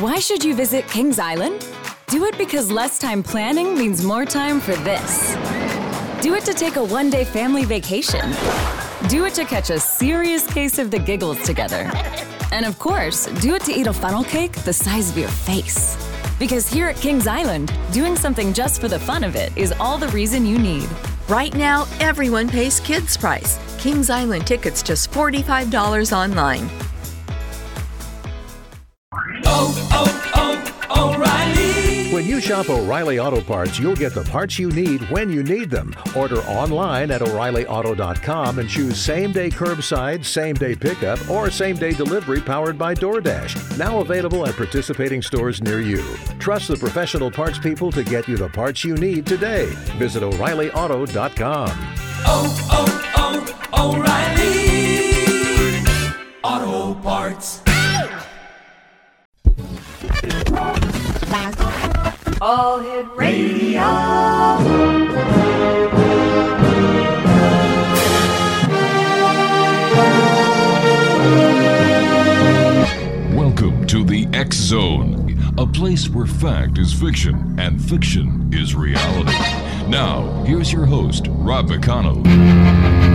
Why should you visit Kings Island? Do it because less time planning means more time for this. Do it to take a one day family vacation. Do it to catch a serious case of the giggles together. And of course, do it to eat a funnel cake the size of your face. Because here at Kings Island, doing something just for the fun of it is all the reason you need. Right now, everyone pays kids' price. Kings Island tickets just $45 online. Oh, oh, oh, O'Reilly! When you shop O'Reilly Auto Parts, you'll get the parts you need when you need them. Order online at O'ReillyAuto.com and choose same day curbside, same day pickup, or same day delivery powered by DoorDash. Now available at participating stores near you. Trust the professional parts people to get you the parts you need today. Visit O'ReillyAuto.com. Oh, oh, oh, O'Reilly! Auto Parts. All Hit Radio. Welcome to the X Zone, a place where fact is fiction and fiction is reality. Now, here's your host, Rob McConnell.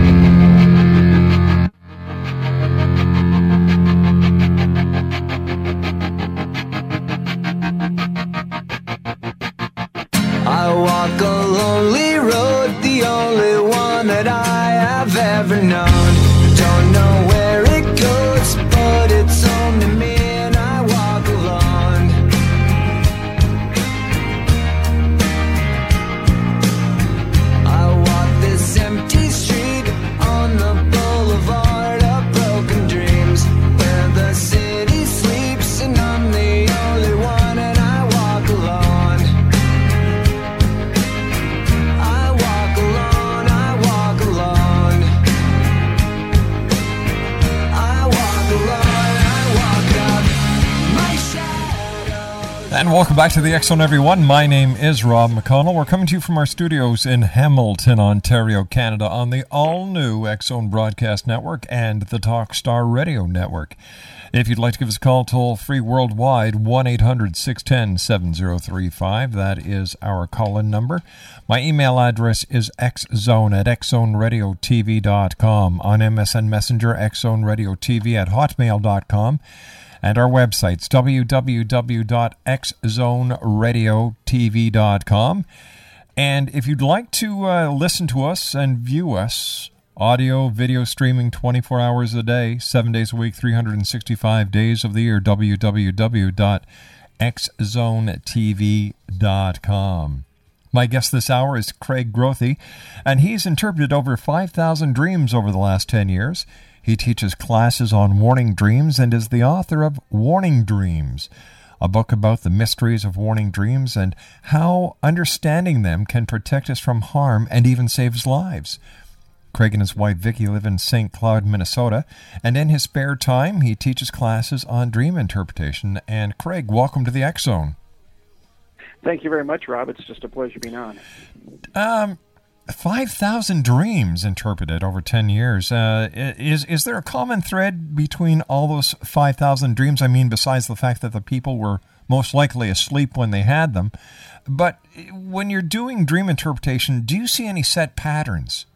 Back to the Zone, everyone. My name is Rob McConnell. We're coming to you from our studios in Hamilton, Ontario, Canada, on the all new Zone Broadcast Network and the Talkstar Radio Network. If you'd like to give us a call toll free worldwide, 1 800 610 7035. That is our call in number. My email address is xzone at xzoneradiotv.com. On MSN Messenger, xzoneradiotv at hotmail.com and our websites www.xzoneradiotv.com. And if you'd like to uh, listen to us and view us, audio, video streaming 24 hours a day, 7 days a week, 365 days of the year, www.xzonetv.com. My guest this hour is Craig Groethe, and he's interpreted over 5,000 dreams over the last 10 years. He teaches classes on warning dreams and is the author of Warning Dreams, a book about the mysteries of warning dreams and how understanding them can protect us from harm and even saves lives. Craig and his wife Vicky live in St. Cloud, Minnesota, and in his spare time he teaches classes on dream interpretation. And Craig, welcome to the X Zone. Thank you very much, Rob. It's just a pleasure being on. Um, five thousand dreams interpreted over ten years. Uh, is is there a common thread between all those five thousand dreams? I mean, besides the fact that the people were most likely asleep when they had them, but when you're doing dream interpretation, do you see any set patterns?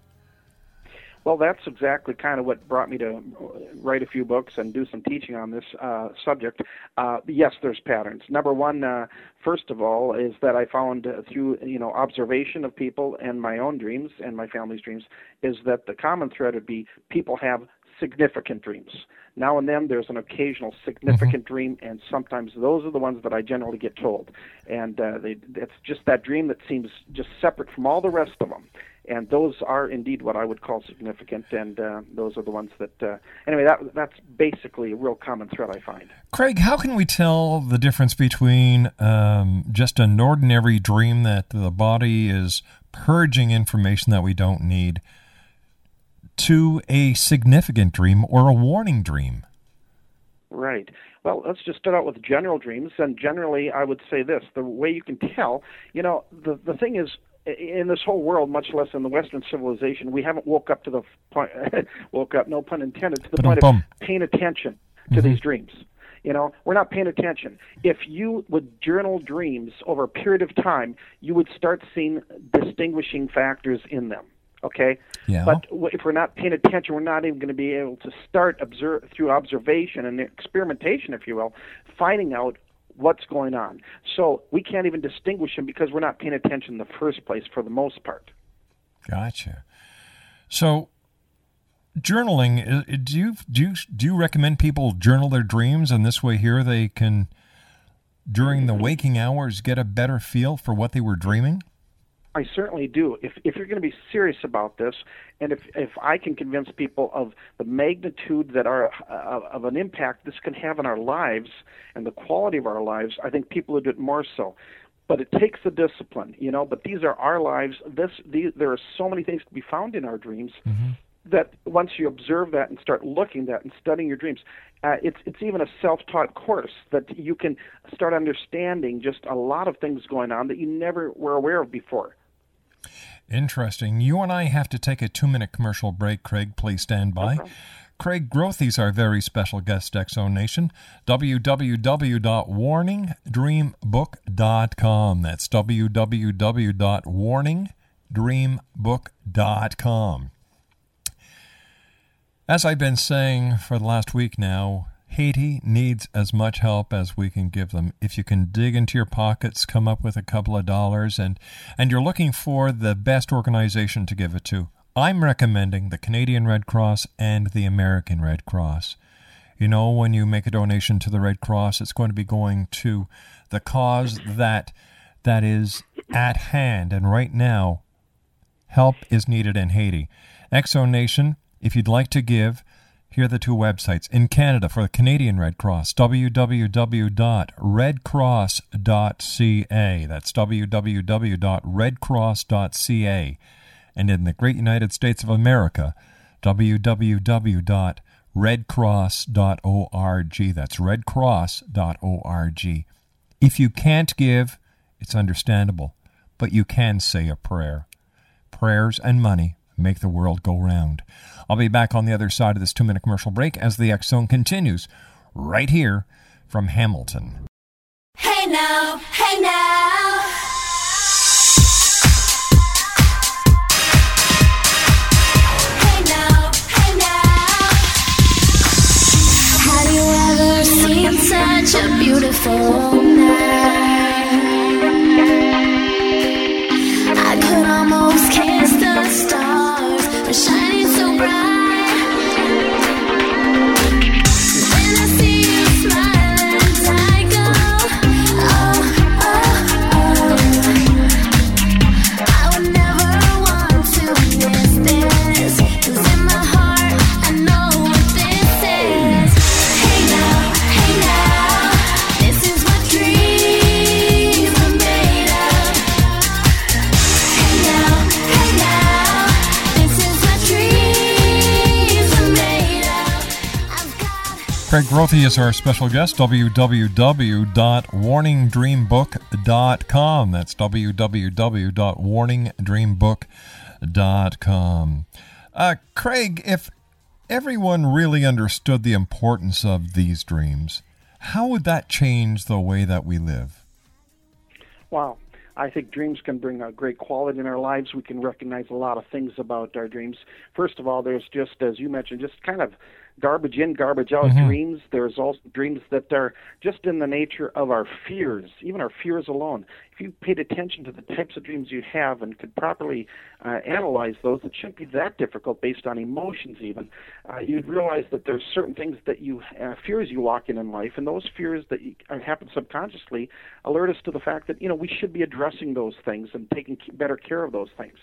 Well, that's exactly kind of what brought me to write a few books and do some teaching on this uh, subject. Uh, yes, there's patterns. Number one, uh, first of all, is that I found through you know observation of people and my own dreams and my family's dreams is that the common thread would be people have significant dreams. Now and then there's an occasional significant dream, and sometimes those are the ones that I generally get told. And uh, they, it's just that dream that seems just separate from all the rest of them. And those are indeed what I would call significant, and uh, those are the ones that. Uh, anyway, that that's basically a real common thread I find. Craig, how can we tell the difference between um, just an ordinary dream that the body is purging information that we don't need to a significant dream or a warning dream? Right. Well, let's just start out with general dreams. And generally, I would say this the way you can tell, you know, the, the thing is, in this whole world, much less in the Western civilization, we haven't woke up to the point, woke up, no pun intended, to the point of paying attention to these mm-hmm. dreams. You know, we're not paying attention. If you would journal dreams over a period of time, you would start seeing distinguishing factors in them. Okay, Yeah. but if we're not paying attention, we're not even going to be able to start observe through observation and experimentation, if you will, finding out what's going on. So we can't even distinguish them because we're not paying attention in the first place, for the most part. Gotcha. So, journaling do you do you do you recommend people journal their dreams, and this way here they can, during the mm-hmm. waking hours, get a better feel for what they were dreaming? I certainly do. If if you're going to be serious about this, and if if I can convince people of the magnitude that are uh, of an impact this can have on our lives and the quality of our lives, I think people would do it more so. But it takes the discipline, you know. But these are our lives. This these, there are so many things to be found in our dreams that once you observe that and start looking at that and studying your dreams, uh, it's it's even a self-taught course that you can start understanding just a lot of things going on that you never were aware of before. Interesting. You and I have to take a two-minute commercial break. Craig, please stand by. Craig Groethe's our very special guest, Exo Nation. www.warningdreambook.com. That's www.warningdreambook.com. As I've been saying for the last week now, Haiti needs as much help as we can give them. If you can dig into your pockets, come up with a couple of dollars, and, and you're looking for the best organization to give it to, I'm recommending the Canadian Red Cross and the American Red Cross. You know, when you make a donation to the Red Cross, it's going to be going to the cause that that is at hand. And right now, help is needed in Haiti. Exo Nation, if you'd like to give, here are the two websites. In Canada, for the Canadian Red Cross, www.redcross.ca. That's www.redcross.ca. And in the great United States of America, www.redcross.org. That's redcross.org. If you can't give, it's understandable, but you can say a prayer. Prayers and money make the world go round. I'll be back on the other side of this two minute commercial break as the X Zone continues right here from Hamilton. Hey now, hey now. Hey now, hey now. Have you ever seen such a beautiful night? I could almost kiss the stars, Craig Groethe is our special guest. www.warningdreambook.com. That's www.warningdreambook.com. Uh, Craig, if everyone really understood the importance of these dreams, how would that change the way that we live? Wow. I think dreams can bring a great quality in our lives. We can recognize a lot of things about our dreams. First of all, there's just, as you mentioned, just kind of garbage in, garbage out dreams. There's also dreams that are just in the nature of our fears, even our fears alone. If you paid attention to the types of dreams you have and could properly uh, analyze those, it shouldn't be that difficult based on emotions, even. Uh, you'd realize that there's certain things that you, uh, fears you walk in in life, and those fears that you, uh, happen subconsciously alert us to the fact that, you know, we should be addressing those things and taking better care of those things.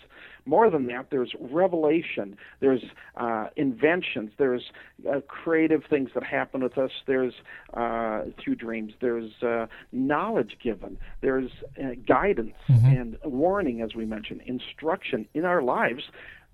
More than that, there's revelation, there's uh, inventions, there's uh, creative things that happen with us. There's uh, through dreams. There's uh, knowledge given. There's uh, guidance and warning, as we mentioned, instruction in our lives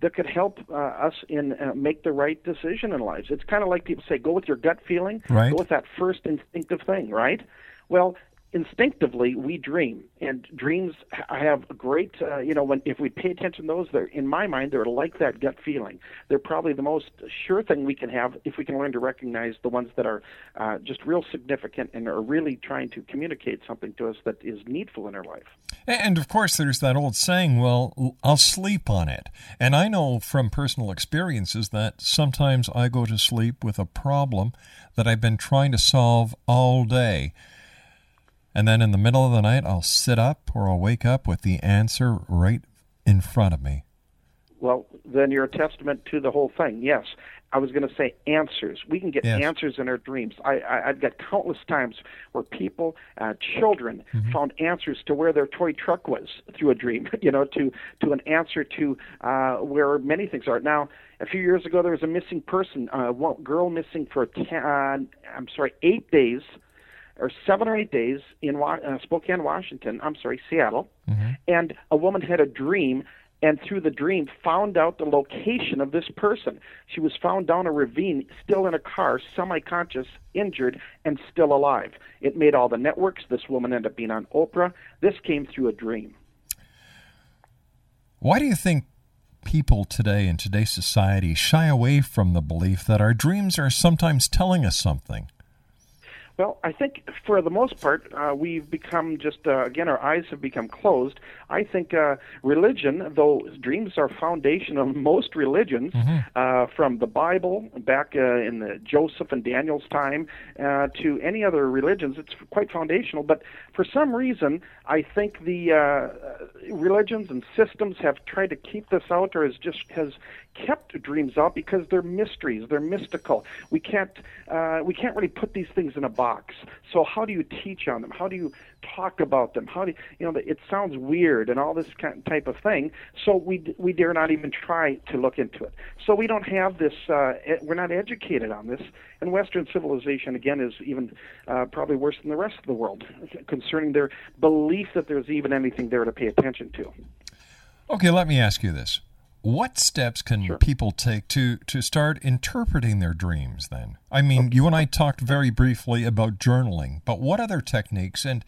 that could help uh, us in uh, make the right decision in lives. It's kind of like people say, go with your gut feeling, Right. go with that first instinctive thing, right? Well, instinctively we dream and dreams ha- have a great uh, you know when if we pay attention to those they're in my mind they're like that gut feeling they're probably the most sure thing we can have if we can learn to recognize the ones that are uh, just real significant and are really trying to communicate something to us that is needful in our life And of course, there's that old saying, well, I'll sleep on it. And I know from personal experiences that sometimes I go to sleep with a problem that I've been trying to solve all day. And then in the middle of the night, I'll sit up or I'll wake up with the answer right in front of me. Well, then you're a testament to the whole thing. Yes, I was going to say answers. We can get Yes. answers in our dreams. I, I, I've got countless times where people, uh, children, found answers to where their toy truck was through a dream. You know, to to an answer to uh, where many things are. Now, a few years ago, there was a missing person, uh, one girl missing for ten, uh, I'm sorry, eight days or seven or eight days in uh, Spokane, Washington. I'm sorry, Seattle. And a woman had a dream, and through the dream, found out the location of this person. She was found down a ravine, still in a car, semi-conscious, injured, and still alive. It made all the networks. This woman ended up being on Oprah. This came through a dream. Why do you think people today in today's society shy away from the belief that our dreams are sometimes telling us something? Well, I think for the most part, uh, we've become just, uh, again, our eyes have become closed. I think uh, religion, though dreams are foundation of most religions, uh, from the Bible back uh, in the Joseph and Daniel's time uh, to any other religions, it's quite foundational. But for some reason, I think the uh, religions and systems have tried to keep this out, or has just has kept dreams out because they're mysteries, they're mystical. We can't uh, we can't really put these things in a box. So how do you teach on them? How do you talk about them? How do you, you know? It sounds weird and all this kind type of thing. So we we dare not even try to look into it. So we don't have this. Uh, we're not educated on this. And Western civilization again is even uh, probably worse than the rest of the world concerning their belief that there's even anything there to pay attention to. Okay, let me ask you this. What steps can people take to, to start interpreting their dreams then? I mean, you and I talked very briefly about journaling, but what other techniques and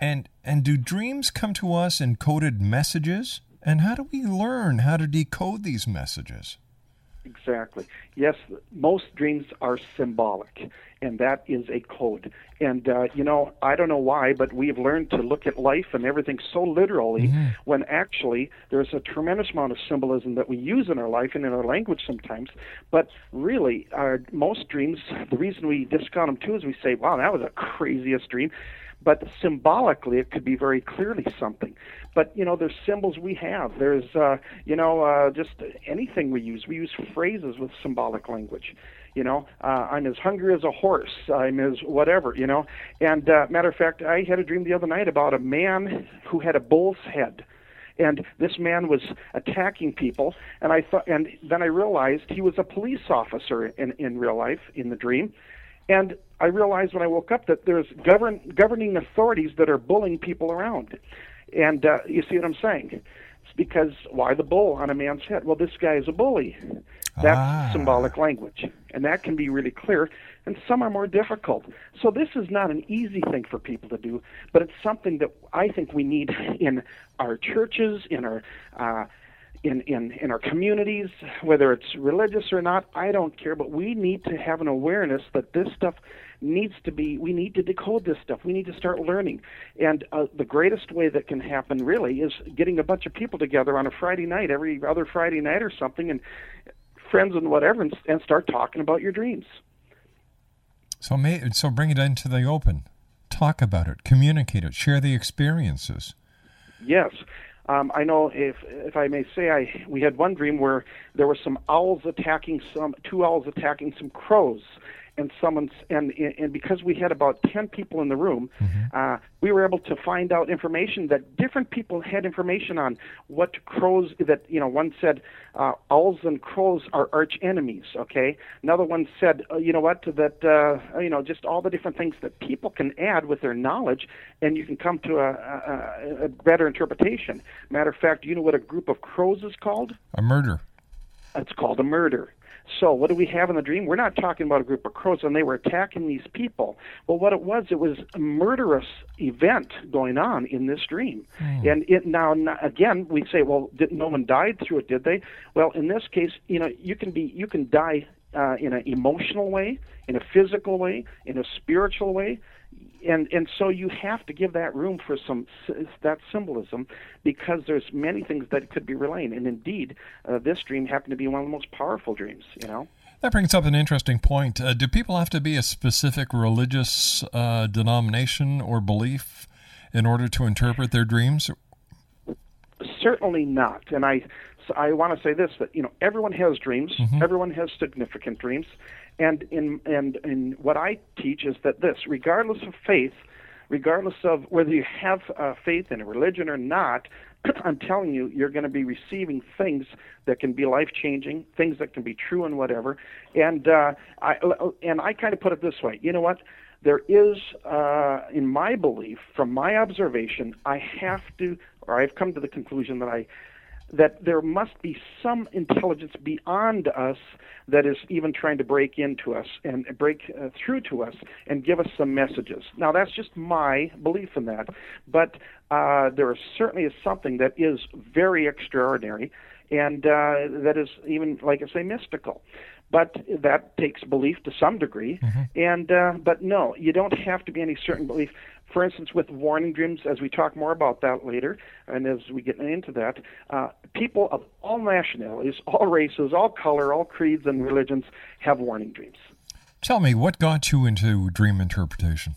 and and do dreams come to us in coded messages? And how do we learn how to decode these messages? Exactly. Yes, most dreams are symbolic, and that is a code. And, uh, you know, I don't know why, but we've learned to look at life and everything so literally when actually there's a tremendous amount of symbolism that we use in our life and in our language sometimes. But really, our, most dreams, the reason we discount them too is we say, wow, that was the craziest dream. But symbolically it could be very clearly something. But you know there's symbols we have. There's uh you know uh just anything we use. We use phrases with symbolic language you know uh, i'm as hungry as a horse i'm as whatever you know and uh, matter of fact i had a dream the other night about a man who had a bull's head and this man was attacking people and i thought and then i realized he was a police officer in in real life in the dream and I realized when I woke up that there's govern, governing authorities that are bullying people around. And uh, you see what I'm saying? Because why the bull on a man's head? Well, this guy is a bully. That's Ah. symbolic language. And that can be really clear. And some are more difficult. So this is not an easy thing for people to do, but it's something that I think we need in our churches, in our uh, in, in, in our communities, whether it's religious or not, I don't care, but we need to have an awareness that this stuff needs to be, we need to decode this stuff. We need to start learning. And uh, the greatest way that can happen really is getting a bunch of people together on a Friday night, every other Friday night or something, and friends and whatever, and, and start talking about your dreams. So may, so bring it into the open. Talk about it, communicate it, share the experiences. Yes. Um, I know if if I may say, I we had one dream where there were some owls attacking some two owls attacking some crows, and someone's and and because we had about ten people in the room, uh, we were able to find out information that different people had information on what crows that you know one said uh, owls and crows are arch enemies. Okay, another one said uh, you know what that uh, you know just all the different things that people can add with their knowledge, and you can come to a, a, a better interpretation. Matter of fact, you know what a group of crows is called? A murder. It's called a murder. So, what do we have in the dream? We're not talking about a group of crows, and they were attacking these people. Well, what it was, it was a murderous event going on in this dream. And it now, again, we say, well, did, no one died through it, did they? Well, in this case, you know, you can be, you can die uh, in an emotional way, in a physical way, in a spiritual way, and and so you have to give that room for some that symbolism because there's many things that could be relaying and indeed uh, this dream happened to be one of the most powerful dreams you know That brings up an interesting point. Uh, do people have to be a specific religious uh, denomination or belief in order to interpret their dreams? certainly not and i so i want to say this that you know everyone has dreams. Everyone has significant dreams. And in and in what i teach is that this regardless of faith regardless of whether you have uh, faith in a religion or not i'm telling you you're going to be receiving things that can be life changing things that can be true and whatever. And uh i and i kind of put it this way you know what? There is, uh, in my belief, from my observation, I have to, or I've come to the conclusion that I, that there must be some intelligence beyond us that is even trying to break into us and break uh, through to us and give us some messages. Now, that's just my belief in that, but uh, there certainly is something that is very extraordinary and uh, that is even, like I say, mystical but that takes belief to some degree. And uh, but no, you don't have to be any certain belief. For instance, with warning dreams, as we talk more about that later, and as we get into that, uh, people of all nationalities, all races, all color, all creeds and religions have warning dreams. Tell me, what got you into dream interpretation?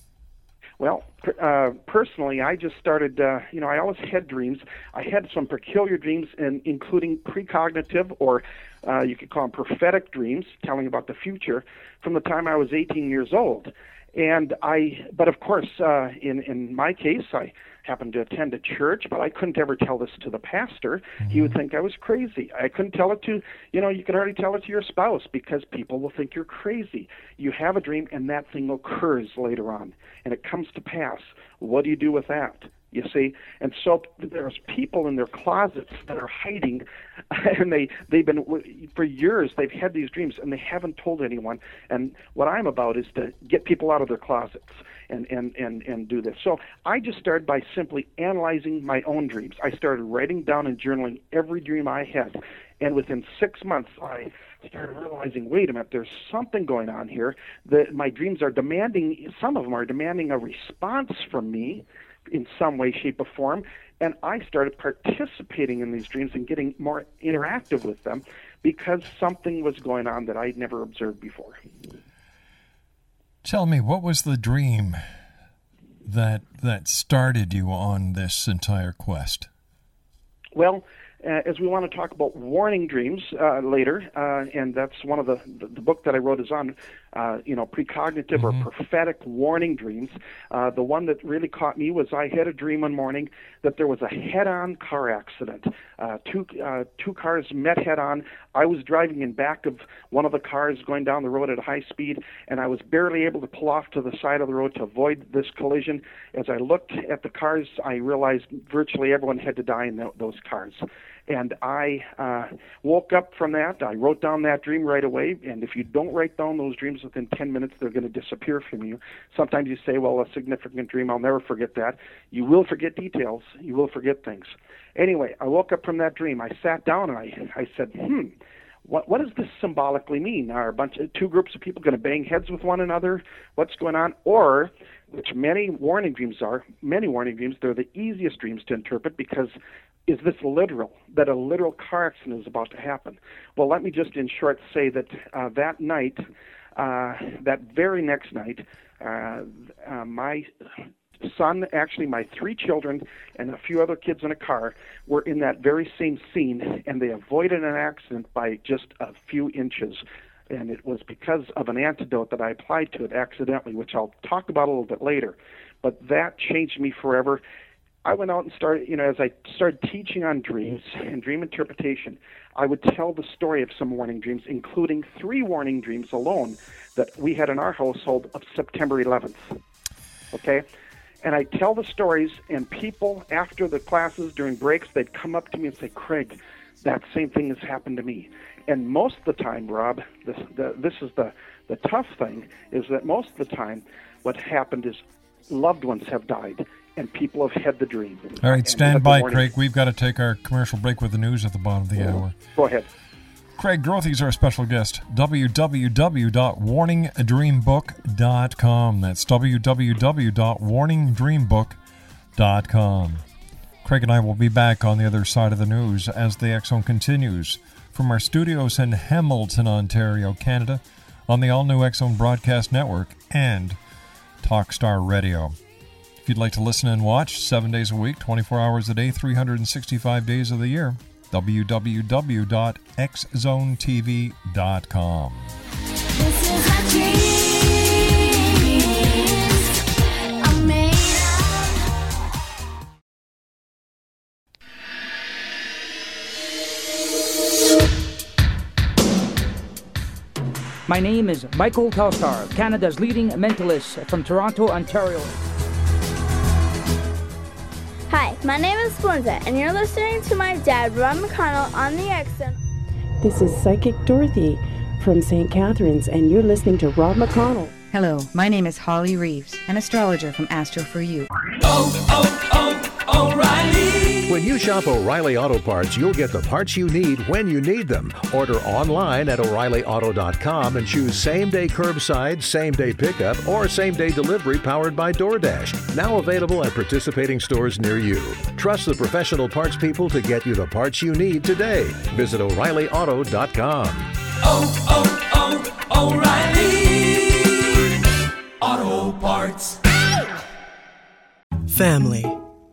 Well, uh, personally, I just started. Uh, you know, I always had dreams. I had some peculiar dreams, and including precognitive, or uh, you could call them prophetic dreams, telling about the future, from the time I was 18 years old. And I, but of course, uh, in in my case, I happened to attend a church, but I couldn't ever tell this to the pastor. He would think I was crazy. I couldn't tell it to, you know, you can hardly tell it to your spouse because people will think you're crazy. You have a dream and that thing occurs later on and it comes to pass. What do you do with that? You see, and so there's people in their closets that are hiding, and they they've been for years they've had these dreams and they haven't told anyone. And what I'm about is to get people out of their closets and and and and do this. So I just started by simply analyzing my own dreams. I started writing down and journaling every dream I had, and within six months I started realizing, wait a minute, there's something going on here. That my dreams are demanding. Some of them are demanding a response from me in some way, shape, or form. And I started participating in these dreams and getting more interactive with them because something was going on that I'd never observed before. Tell me, what was the dream that that started you on this entire quest? Well, uh, as we want to talk about warning dreams uh, later, uh, and that's one of the, the the book that I wrote is on, uh, you know, precognitive or prophetic warning dreams. Uh, the one that really caught me was I had a dream one morning that there was a head-on car accident. Uh, two uh, two cars met head-on. I was driving in back of one of the cars going down the road at high speed, and I was barely able to pull off to the side of the road to avoid this collision. As I looked at the cars, I realized virtually everyone had to die in tho- those cars. And I uh, woke up from that. I wrote down that dream right away. And if you don't write down those dreams within 10 minutes, they're going to disappear from you. Sometimes you say, well, a significant dream, I'll never forget that. You will forget details, you will forget things. Anyway, I woke up from that dream. I sat down and I, I said, hmm. What, what does this symbolically mean? Are a bunch of two groups of people going to bang heads with one another? What's going on? Or, which many warning dreams are, many warning dreams, they're the easiest dreams to interpret because is this literal? That a literal car accident is about to happen? Well, let me just in short say that uh, that night, uh, that very next night, uh, uh, my son, actually my three children, and a few other kids in a car were in that very same scene, and they avoided an accident by just a few inches. And it was because of an antidote that I applied to it accidentally, which I'll talk about a little bit later. But that changed me forever. I went out and started, you know, as I started teaching on dreams and dream interpretation, I would tell the story of some warning dreams, including three warning dreams alone that we had in our household of September 11th. Okay? And I tell the stories, and people after the classes during breaks, they'd come up to me and say, Craig, that same thing has happened to me. And most of the time, Rob, this, the, this is the, the tough thing, is that most of the time what happened is loved ones have died and people have had the dream. All right, stand by. Craig. We've got to take our commercial break with the news at the bottom of the hour. Go ahead. Craig Groethe's our special guest. www.warningdreambook.com. That's www.warningdreambook.com. Craig and I will be back on the other side of the news as the X Zone continues from our studios in Hamilton, Ontario, Canada, on the all new Zone Broadcast Network and Talkstar Radio. If you'd like to listen and watch seven days a week, 24 hours a day, 365 days of the year, www.xzonetv.com. My name is Michael Telstar, Canada's leading mentalist from Toronto, Ontario. Hi, my name is Splinza, and you're listening to my dad, Rob McConnell, on the X Zone. This is Psychic Dorothy from St. Catharines, and you're listening to Rob McConnell. Hello, my name is Holly Reeves, an astrologer from Astro for You. Oh, oh, oh, When you shop O'Reilly Auto Parts, you'll get the parts you need when you need them. Order online at o'ReillyAuto.com and choose same day curbside, same day pickup, or same day delivery powered by DoorDash. Now available at participating stores near you. Trust the professional parts people to get you the parts you need today. Visit o'ReillyAuto.com. Oh, oh, oh, O'Reilly Auto Parts. Family.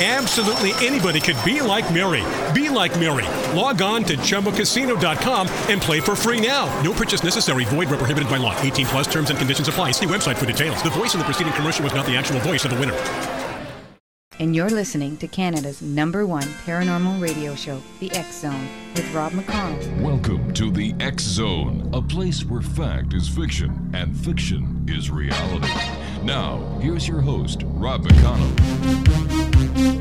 Absolutely anybody could be like Mary. Be like Mary. Log on to ChumbaCasino.com and play for free now. No purchase necessary. Void where prohibited by law. 18 plus terms and conditions apply. See website for details. The voice in the preceding commercial was not the actual voice of the winner. And you're listening to Canada's number one paranormal radio show, The X Zone, with Rob McConnell. Welcome to the X Zone, a place where fact is fiction and fiction is reality. Now, here's your host, Rob McConnell. Sweet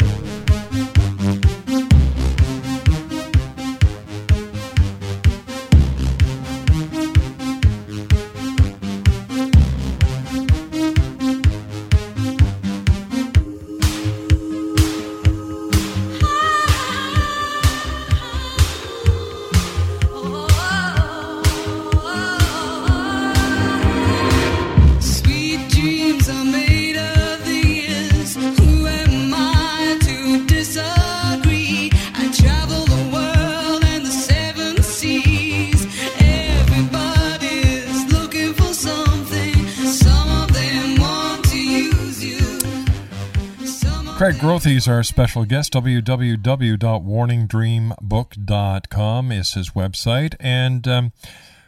Groethe's our special guest. www.warningdreambook.com is his website. And um,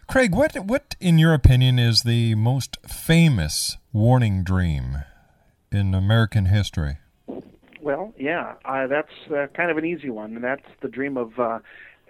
Craig, what what in your opinion is the most famous warning dream in American history? Well, yeah, uh, that's uh, kind of an easy one, and that's the dream of uh,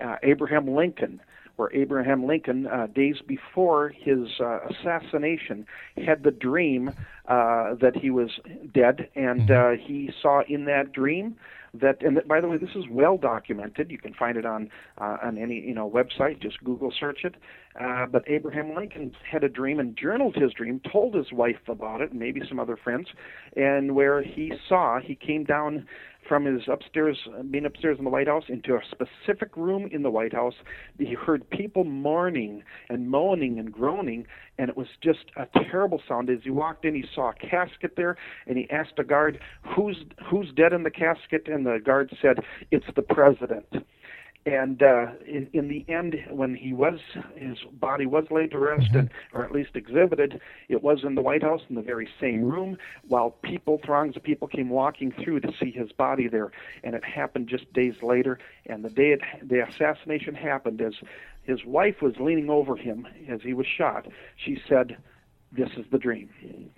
uh, Abraham Lincoln, where Abraham Lincoln, uh, days before his uh, assassination, had the dream uh, that he was dead, and uh, he saw in that dream that and that, by the way this is well documented. You can find it on uh, on any you know website. Just google search it. Uh, but abraham lincoln had a dream and journaled his dream told his wife about it and maybe some other friends. And where he saw he came down from his upstairs uh, being upstairs in the white house into a specific room in the white house he heard people mourning and moaning and groaning and it was just a terrible sound. As he walked in he saw a casket there and he asked a guard who's who's dead in the casket? And the guard said it's the president and uh, in, in the end, when he was his body was laid to rest, and or at least exhibited, it was in the White House in the very same room, while people, throngs of people, came walking through to see his body there, and it happened just days later. And the day it, the assassination happened, as his wife was leaning over him as he was shot, she said, "This is the dream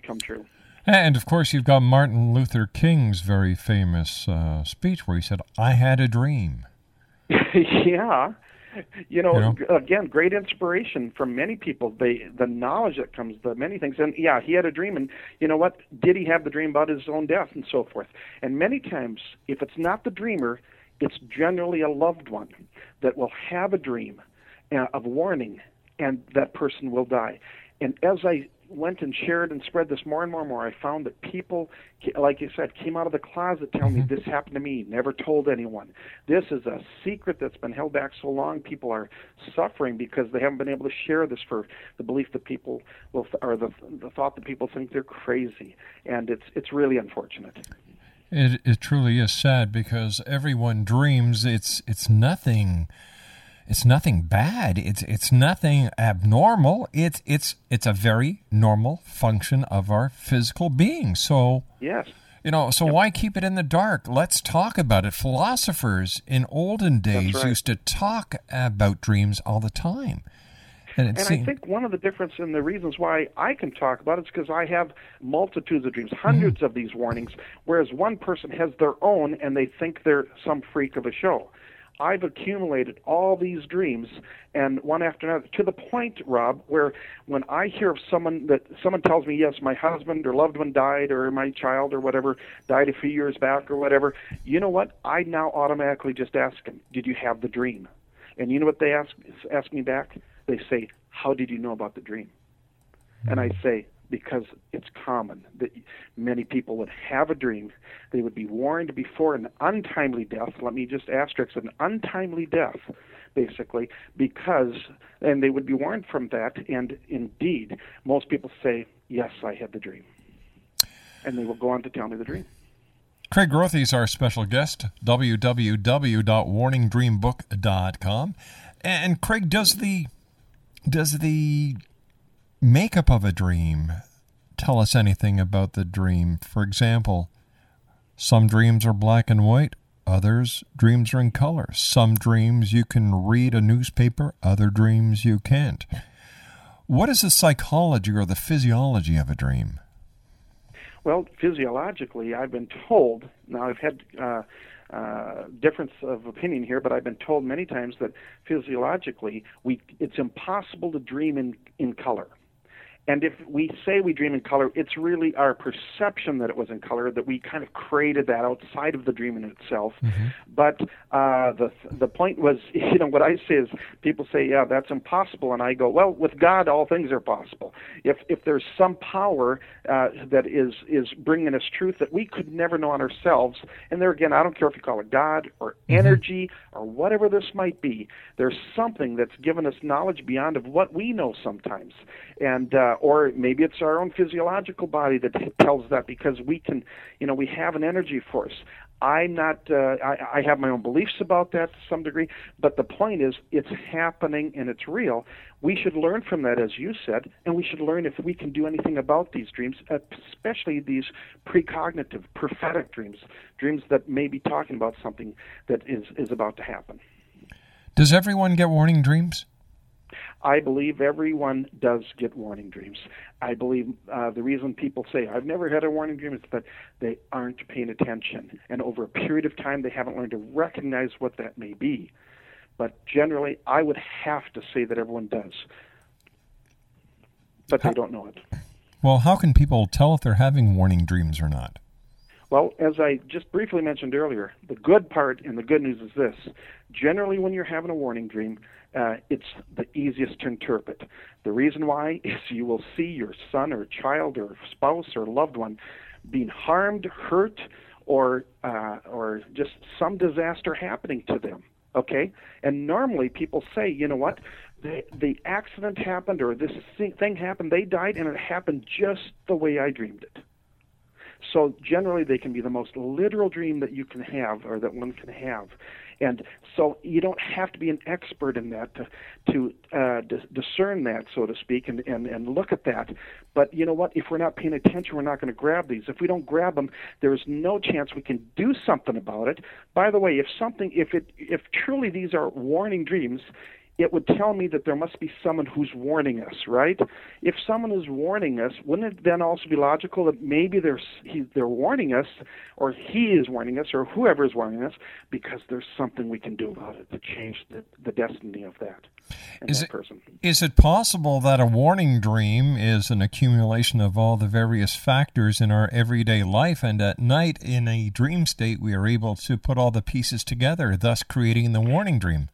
come true." And of course, you've got Martin Luther King's very famous uh, speech where he said, I had a dream. yeah. You know, You know? again, great inspiration from many people. The the knowledge that comes, the many things, and yeah, he had a dream, and you know what? Did he have the dream about his own death and so forth? And many times, if it's not the dreamer, it's generally a loved one that will have a dream uh, of warning, and that person will die. And as I went and shared and spread this more and more and more, I found that people, like you said, came out of the closet telling me mm-hmm. this happened to me, never told anyone. This is a secret that's been held back so long. People are suffering because they haven't been able to share this for the belief that people will, or the the thought that people think they're crazy, and it's it's really unfortunate. It, it truly is sad because everyone dreams. It's it's nothing. It's nothing bad. It's it's nothing abnormal. It's it's it's a very normal function of our physical being. So Yes. you know, so why keep it in the dark? Let's talk about it. Philosophers in olden days right. used to talk about dreams all the time. And, it And I think one of the difference and the reasons why I can talk about it is because I have multitudes of dreams, hundreds mm-hmm. of these warnings, whereas one person has their own and they think they're some freak of a show. I've accumulated all these dreams and one after another to the point, Rob, where when I hear of someone that someone tells me, yes, my husband or loved one died or my child or whatever died a few years back or whatever, you know what? I now automatically just ask them, did you have the dream? And you know what they ask ask me back? They say, "How did you know about the dream?" And I say, "Because it's common that many people would have a dream. They would be warned before an untimely death. Let me just asterisk an untimely death, basically, because and they would be warned from that. And indeed, most people say, "Yes, I had the dream," and they will go on to tell me the dream. Craig Groethe is our special guest, www.warningdreambook.com. And Craig, does the does the makeup of a dream tell us anything about the dream? For example, some dreams are black and white, others dreams are in color. Some dreams you can read a newspaper, other dreams you can't. What is the psychology or the physiology of a dream? Well, physiologically, I've been told. Now, I've had uh, uh, difference of opinion here, but I've been told many times that physiologically, we it's impossible to dream in in color. And if we say we dream in color, it's really our perception that it was in color that we kind of created that outside of the dream in itself. But uh, the the point was, you know, what I say is people say, yeah, that's impossible, and I go, well, with God, all things are possible. If if there's some power uh, that is is bringing us truth that we could never know on ourselves, and there again, I don't care if you call it God or energy or whatever this might be. There's something that's given us knowledge beyond of what we know sometimes, and uh, or maybe it's our own physiological body that tells that because we can, you know, we have an energy force. I'm not. Uh, I, I have my own beliefs about that to some degree, but the point is, it's happening and it's real. We should learn from that, as you said, and we should learn if we can do anything about these dreams, especially these precognitive, prophetic dreams, dreams that may be talking about something that is is about to happen. Does everyone get warning dreams? I believe everyone does get warning dreams. I believe uh, the reason people say, I've never had a warning dream, is that they aren't paying attention. And over a period of time, they haven't learned to recognize what that may be. But generally, I would have to say that everyone does. But they don't know it. Well, how can people tell if they're having warning dreams or not? Well, as I just briefly mentioned earlier, the good part and the good news is this. Generally, when you're having a warning dream, uh, it's the easiest to interpret. The reason why is you will see your son or child or spouse or loved one being harmed, hurt, or uh, or just some disaster happening to them. Okay, and normally people say, you know what, the the accident happened or this thing happened, they died, and it happened just the way I dreamed it. So generally, they can be the most literal dream that you can have, or that one can have. And so you don't have to be an expert in that to to uh, dis- discern that, so to speak, and, and and look at that. But you know what? If we're not paying attention, we're not going to grab these. If we don't grab them, there is no chance we can do something about it. By the way, if something, if it, if truly these are warning dreams, it would tell me that there must be someone who's warning us, right? If someone is warning us, wouldn't it then also be logical that maybe they're he, they're warning us, or he is warning us, or whoever is warning us, because there's something we can do about it to change the, the destiny of that Is that it- person. Is it possible that a warning dream is an accumulation of all the various factors in our everyday life, and at night in a dream state we are able to put all the pieces together, thus creating the warning dream?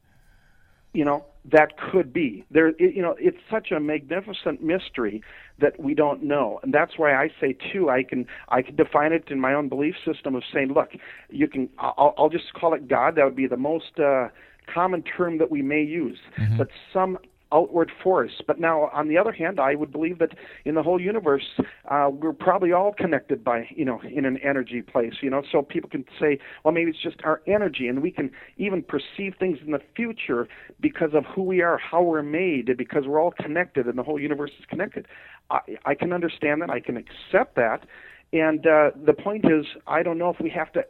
You know that could be. There it, you know it's such a magnificent mystery that we don't know. And that's why i say too i can i can define it in my own belief system of saying look you can i'll, I'll just call it god. That would be the most uh common term that we may use. But some outward force. But now on the other hand i would believe that in the whole universe uh we're probably all connected by you know in an energy place you know? So people can say well maybe it's just our energy and we can even perceive things in the future because of who we are how we're made because we're all connected and the whole universe is connected. I i can understand that. I can accept that. And uh, the point is, I don't know if we have to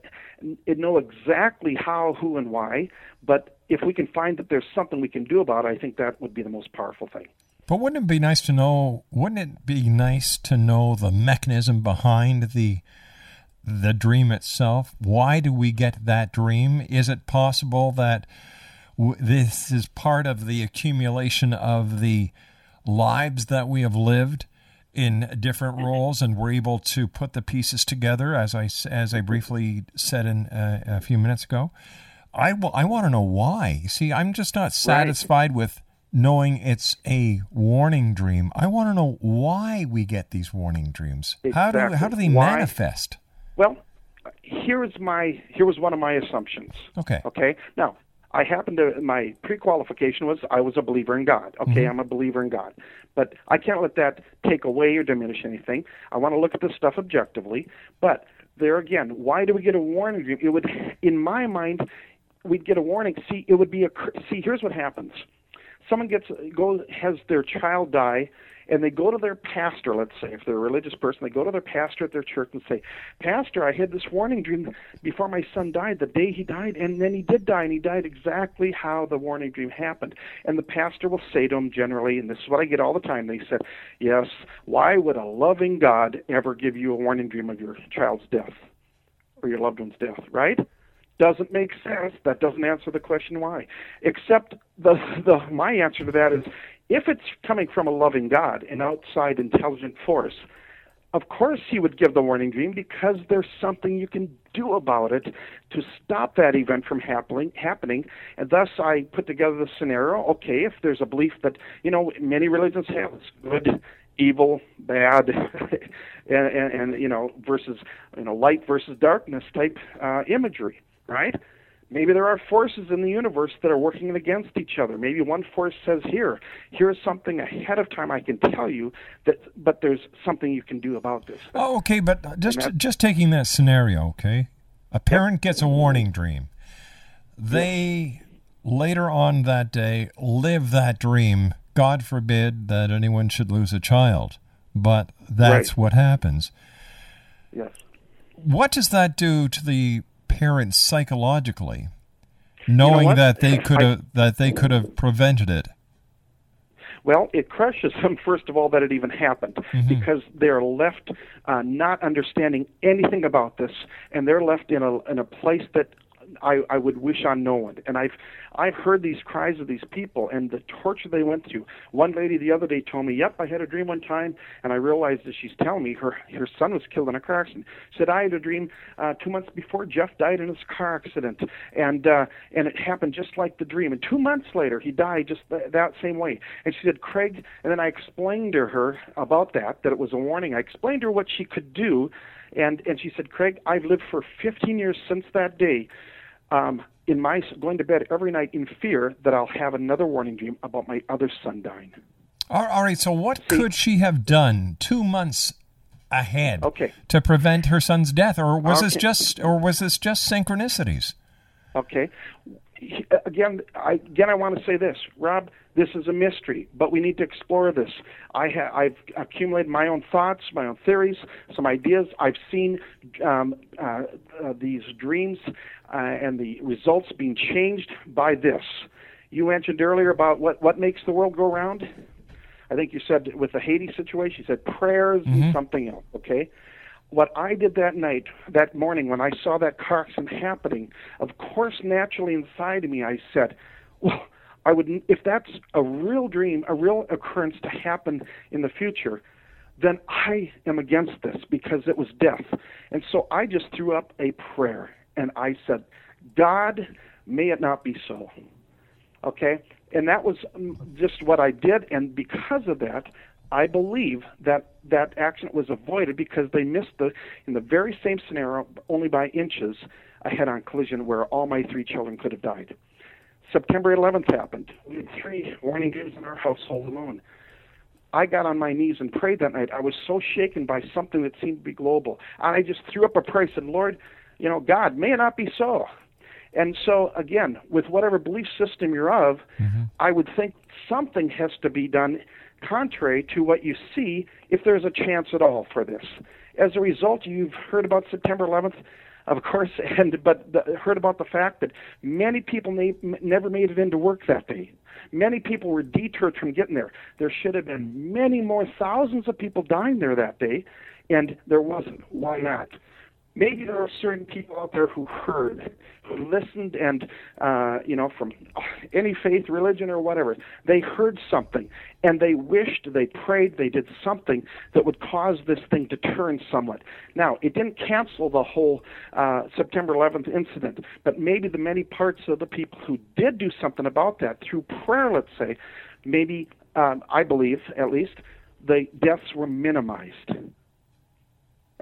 know exactly how, who, and why, but if we can find that there's something we can do about it, I think that would be the most powerful thing. But wouldn't it be nice to know? Wouldn't it be nice to know the mechanism behind the the dream itself? Why do we get that dream? Is it possible that w- this is part of the accumulation of the lives that we have lived in different roles, and we're able to put the pieces together, as I as I briefly said in uh, a few minutes ago? I want to know why. See, I'm just not satisfied with knowing it's a warning dream. I want to know why we get these warning dreams. How do how do they Why? manifest? Well, here is my here was one of my assumptions. Okay. Okay. Now, I happen to my pre-qualification was I was a believer in God. Okay, Mhm. I'm a believer in God, but I can't let that take away or diminish anything. I want to look at this stuff objectively. But there again, why do we get a warning dream? It would, in my mind, we'd get a warning. See, it would be a see. Here's what happens. Someone gets goes has their child die, and they go to their pastor. Let's say if they're a religious person, they go to their pastor at their church and say, "Pastor, I had this warning dream before my son died. The day he died, and then he did die, and he died exactly how the warning dream happened." And the pastor will say to him generally, and this is what I get all the time. They said, "Yes, why would a loving God ever give you a warning dream of your child's death or your loved one's death?" Right? Doesn't make sense. That doesn't answer the question why. Except the the my answer to that is if it's coming from a loving God, an outside intelligent force, of course he would give the warning dream because there's something you can do about it to stop that event from happening happening. And thus I put together the scenario, okay, if there's a belief that, you know, many religions have it's good, evil, bad, and, and, and you know, versus you know, light versus darkness type uh, imagery, right? Maybe there are forces in the universe that are working against each other. Maybe one force says, "Here, here's something ahead of time I can tell you that, but there's something you can do about this." Oh, okay, but just just taking that scenario, okay? A parent gets a warning dream. They later on that day live that dream. God forbid that anyone should lose a child, but that's Right. what happens. Yes. What does that do to the parents psychologically, knowing what? that they could have that they could have prevented it? Well, it crushes them, first of all, that it even happened because they're left uh, not understanding anything about this, and they're left in a, in a place that I, I would wish on no one. And I've I've heard these cries of these people and the torture they went through. One lady the other day told me, "Yep, I had a dream one time, and I realized as she's telling me her her son was killed in a car accident." Said I had a dream uh, two months before Jeff died in his car accident, and uh, and it happened just like the dream. And two months later, he died just th- that same way. And she said, "Craig," and then I explained to her about that that it was a warning. I explained to her what she could do, and and she said, "Craig, I've lived for 15 years since that day." Um, in my going to bed every night in fear that I'll have another warning dream about my other son dying. All right, so what could she have done two months ahead Okay. to prevent her son's death, or was this just or was this just synchronicities? Okay, again, I, again, I want to say this, Rob. This is a mystery, but we need to explore this. I ha- I've accumulated my own thoughts, my own theories, some ideas. I've seen um, uh, uh, these dreams uh, and the results being changed by this. You mentioned earlier about what what makes the world go round. I think you said with the Haiti situation, you said prayers and something else. Okay, what I did that night, that morning, when I saw that car accident happening, of course, naturally inside of me, I said, well, I would, if that's a real dream, a real occurrence to happen in the future, then I am against this because it was death. And so I just threw up a prayer and I said, God, may it not be so. Okay? And that was um, just what I did. And because of that, I believe that that accident was avoided because they missed the, in the very same scenario, only by inches, a head on collision where all my three children could have died. September 11th happened. We had three warning dreams in our household alone. I got on my knees and prayed that night. I was so shaken by something that seemed to be global. I just threw up a prayer and said, Lord, you know, God, may it not be so. And so, again, with whatever belief system you're of, mm-hmm. I would think something has to be done contrary to what you see if there's a chance at all for this. As a result, you've heard about September 11th, of course, and but the, heard about the fact that many people na- never made it into work that day. Many people were deterred from getting there. There should have been many more thousands of people dying there that day, and there wasn't. Why not? Maybe there are certain people out there who heard, who listened, and uh, you know, from any faith, religion, or whatever, they heard something, and they wished, they prayed, they did something that would cause this thing to turn somewhat. Now, it didn't cancel the whole uh, September 11th incident, but maybe the many parts of the people who did do something about that through prayer, let's say, maybe um, I believe at least the deaths were minimized.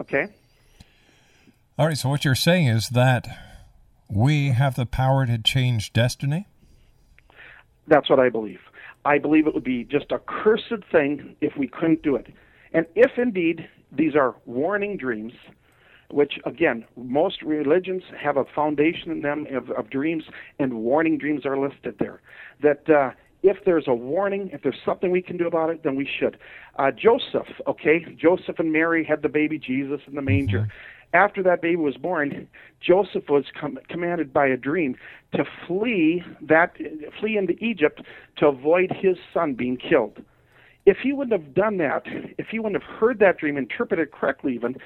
Okay. All right, so what you're saying is that we have the power to change destiny? That's what I believe. I believe it would be just a cursed thing if we couldn't do it. And if indeed these are warning dreams, which again, most religions have a foundation in them of, of dreams, and warning dreams are listed there. That uh, if there's a warning, if there's something we can do about it, then we should. Uh, Joseph, okay, Joseph and Mary had the baby Jesus in the manger. After that baby was born, Joseph was com- commanded by a dream to flee that flee into Egypt to avoid his son being killed. If he wouldn't have done that, if he wouldn't have heard that dream, interpreted correctly, even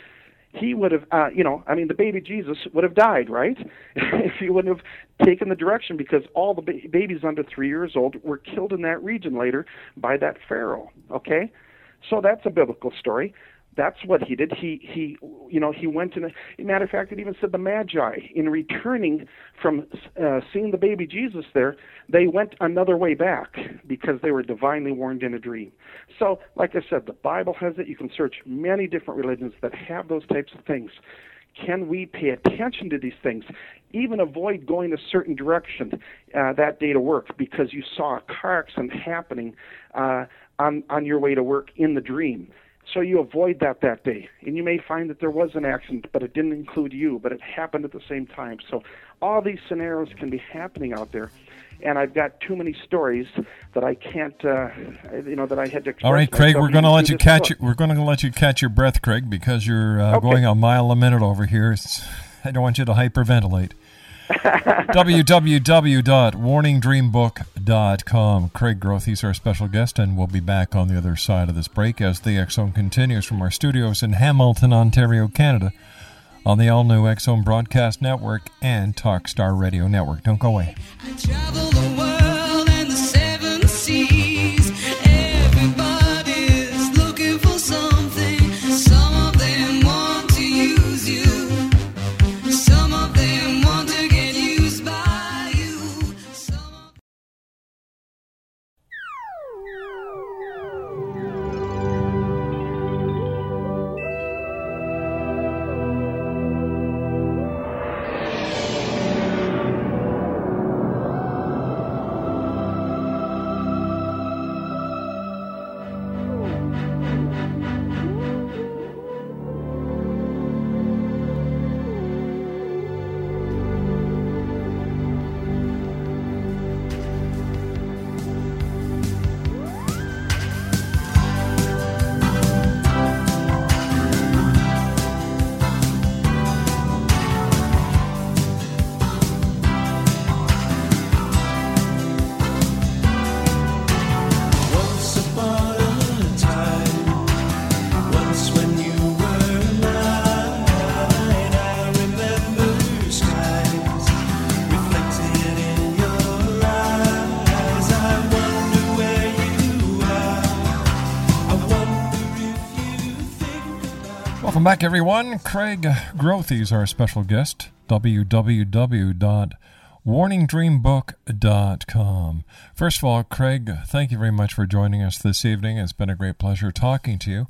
he would have, uh, you know, I mean, the baby Jesus would have died, right? if he wouldn't have taken the direction, because all the ba- babies under three years old were killed in that region later by that Pharaoh. Okay, so that's a biblical story. That's what he did. He he, you know, he went in. A, matter of fact, it even said the Magi, in returning from uh, seeing the baby Jesus there, they went another way back because they were divinely warned in a dream. So, like I said, the Bible has it. You can search many different religions that have those types of things. Can we pay attention to these things? Even avoid going a certain direction uh, that day to work because you saw a car accident happening uh, on on your way to work in the dream. So you avoid that that day, and you may find that there was an accident, but it didn't include you, but it happened at the same time. So all these scenarios can be happening out there, and I've got too many stories that I can't, uh, you know, that I had to. All right, Craig, we're going to let you catch book. we're going to let you catch your breath, Craig, because you're uh, Okay. going a mile a minute over here. It's, I don't want you to hyperventilate. www.warningdreambook.com. Craig Groethe, he's our special guest, and we'll be back on the other side of this break as the Zone continues from our studios in Hamilton, Ontario, Canada, on the all new Zone Broadcast Network and Talkstar Radio Network. Don't go away. Welcome back, everyone. Craig Groethe is our special guest. www.warningdreambook.com. First of all, Craig, thank you very much for joining us this evening. It's been a great pleasure talking to you.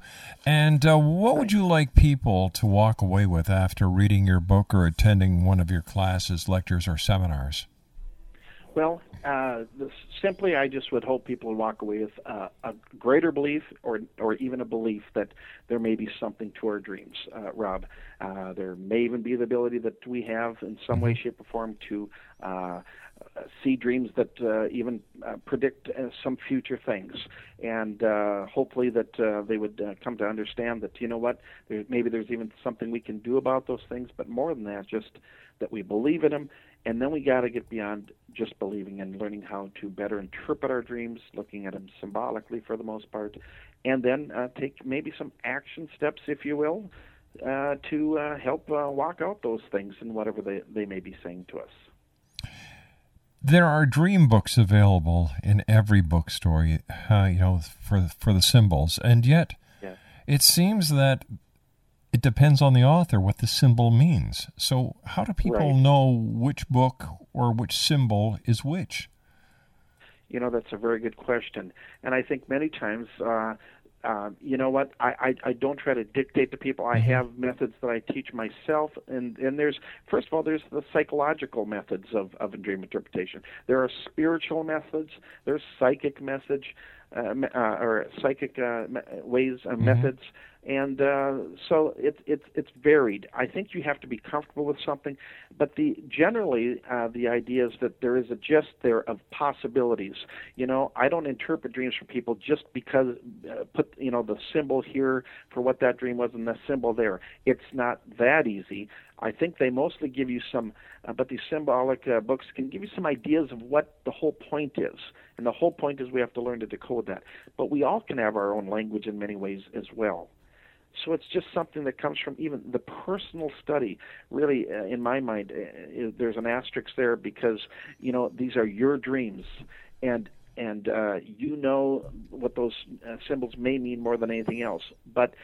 And uh, what would you like people to walk away with after reading your book or attending one of your classes, lectures, or seminars? Well, uh, this, simply, I just would hope people would walk away with uh, a greater belief, or or even a belief that there may be something to our dreams, uh, Rob. Uh, there may even be the ability that we have, in some way, shape, or form, to uh, see dreams that uh, even uh, predict uh, some future things, and uh, hopefully that uh, they would uh, come to understand that you know what, there, maybe there's even something we can do about those things, but more than that, just that we believe in them, and then we got to get beyond just believing and learning how to better interpret our dreams, looking at them symbolically for the most part, and then uh, take maybe some action steps, if you will, uh, to uh, help uh, walk out those things and whatever they, they may be saying to us. There are dream books available in every bookstore, uh, you know, for for the symbols, and yet Yeah. it seems that it depends on the author what the symbol means. So, how do people Right. know which book or which symbol is which? You know, that's a very good question. And I think many times, uh, uh, you know what, I, I, I don't try to dictate to people. I have methods that I teach myself. And, and there's, first of all, there's the psychological methods of, of dream interpretation. There are spiritual methods, there's psychic message, uh, uh, or psychic uh, ways and methods. And uh, so it's it's it's varied. I think you have to be comfortable with something, but the generally uh, the idea is that there is a gist there of possibilities. You know, I don't interpret dreams for people just because uh, put you know the symbol here for what that dream was and the symbol there. It's not that easy. I think they mostly give you some, uh, but these symbolic uh, books can give you some ideas of what the whole point is. And the whole point is we have to learn to decode that. But we all can have our own language in many ways as well. So it's just something that comes from even the personal study. Really, uh, in my mind, uh, there's an asterisk there because you know these are your dreams, and and uh, you know what those uh, symbols may mean more than anything else. But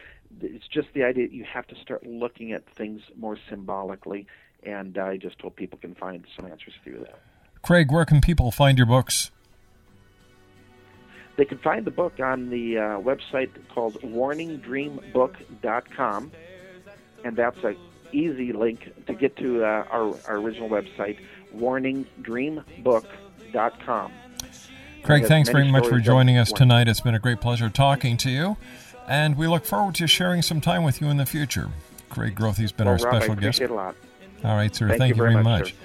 it's just the idea that you have to start looking at things more symbolically, and I just hope people can find some answers through that. Craig, where can people find your books? They can find the book on the uh, website called warningdreambook.com, and that's a easy link to get to uh, our, our original website, warningdreambook.com. Craig, thanks very much for joining us tonight. It's been a great pleasure talking to you, and we look forward to sharing some time with you in the future. Craig Groethe's been Well, our Rob, I special guest. it a lot. All right, sir. Thank Thank, you you very very much, much.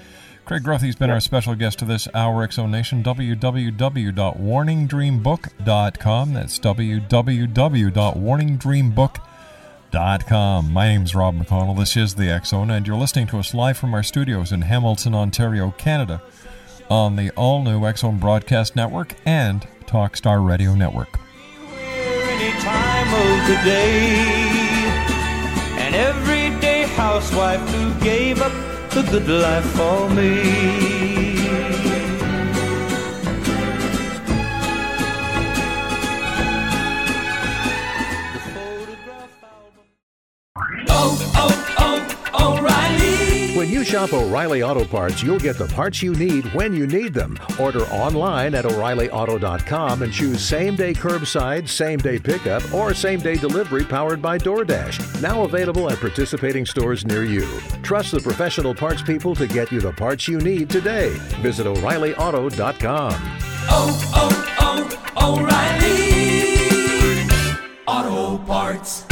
Craig Groethe's been our special guest to this hour, Exo Nation. www.warningdreambook.com. That's www.warningdreambook.com. My name's Rob McConnell. This is the X and you're listening to us live from our studios in Hamilton, Ontario, Canada, on the all new X Broadcast Network and Talkstar Radio Network. everyday housewife who gave up the good life for me. Shop O'Reilly Auto Parts, you'll get the parts you need when you need them. Order online at O'ReillyAuto.com and choose same day curbside, same day pickup, or same day delivery powered by DoorDash. Now available at participating stores near you. Trust the professional parts people to get you the parts you need today. Visit O'ReillyAuto.com. oh, oh, oh, O'Reilly Auto Parts.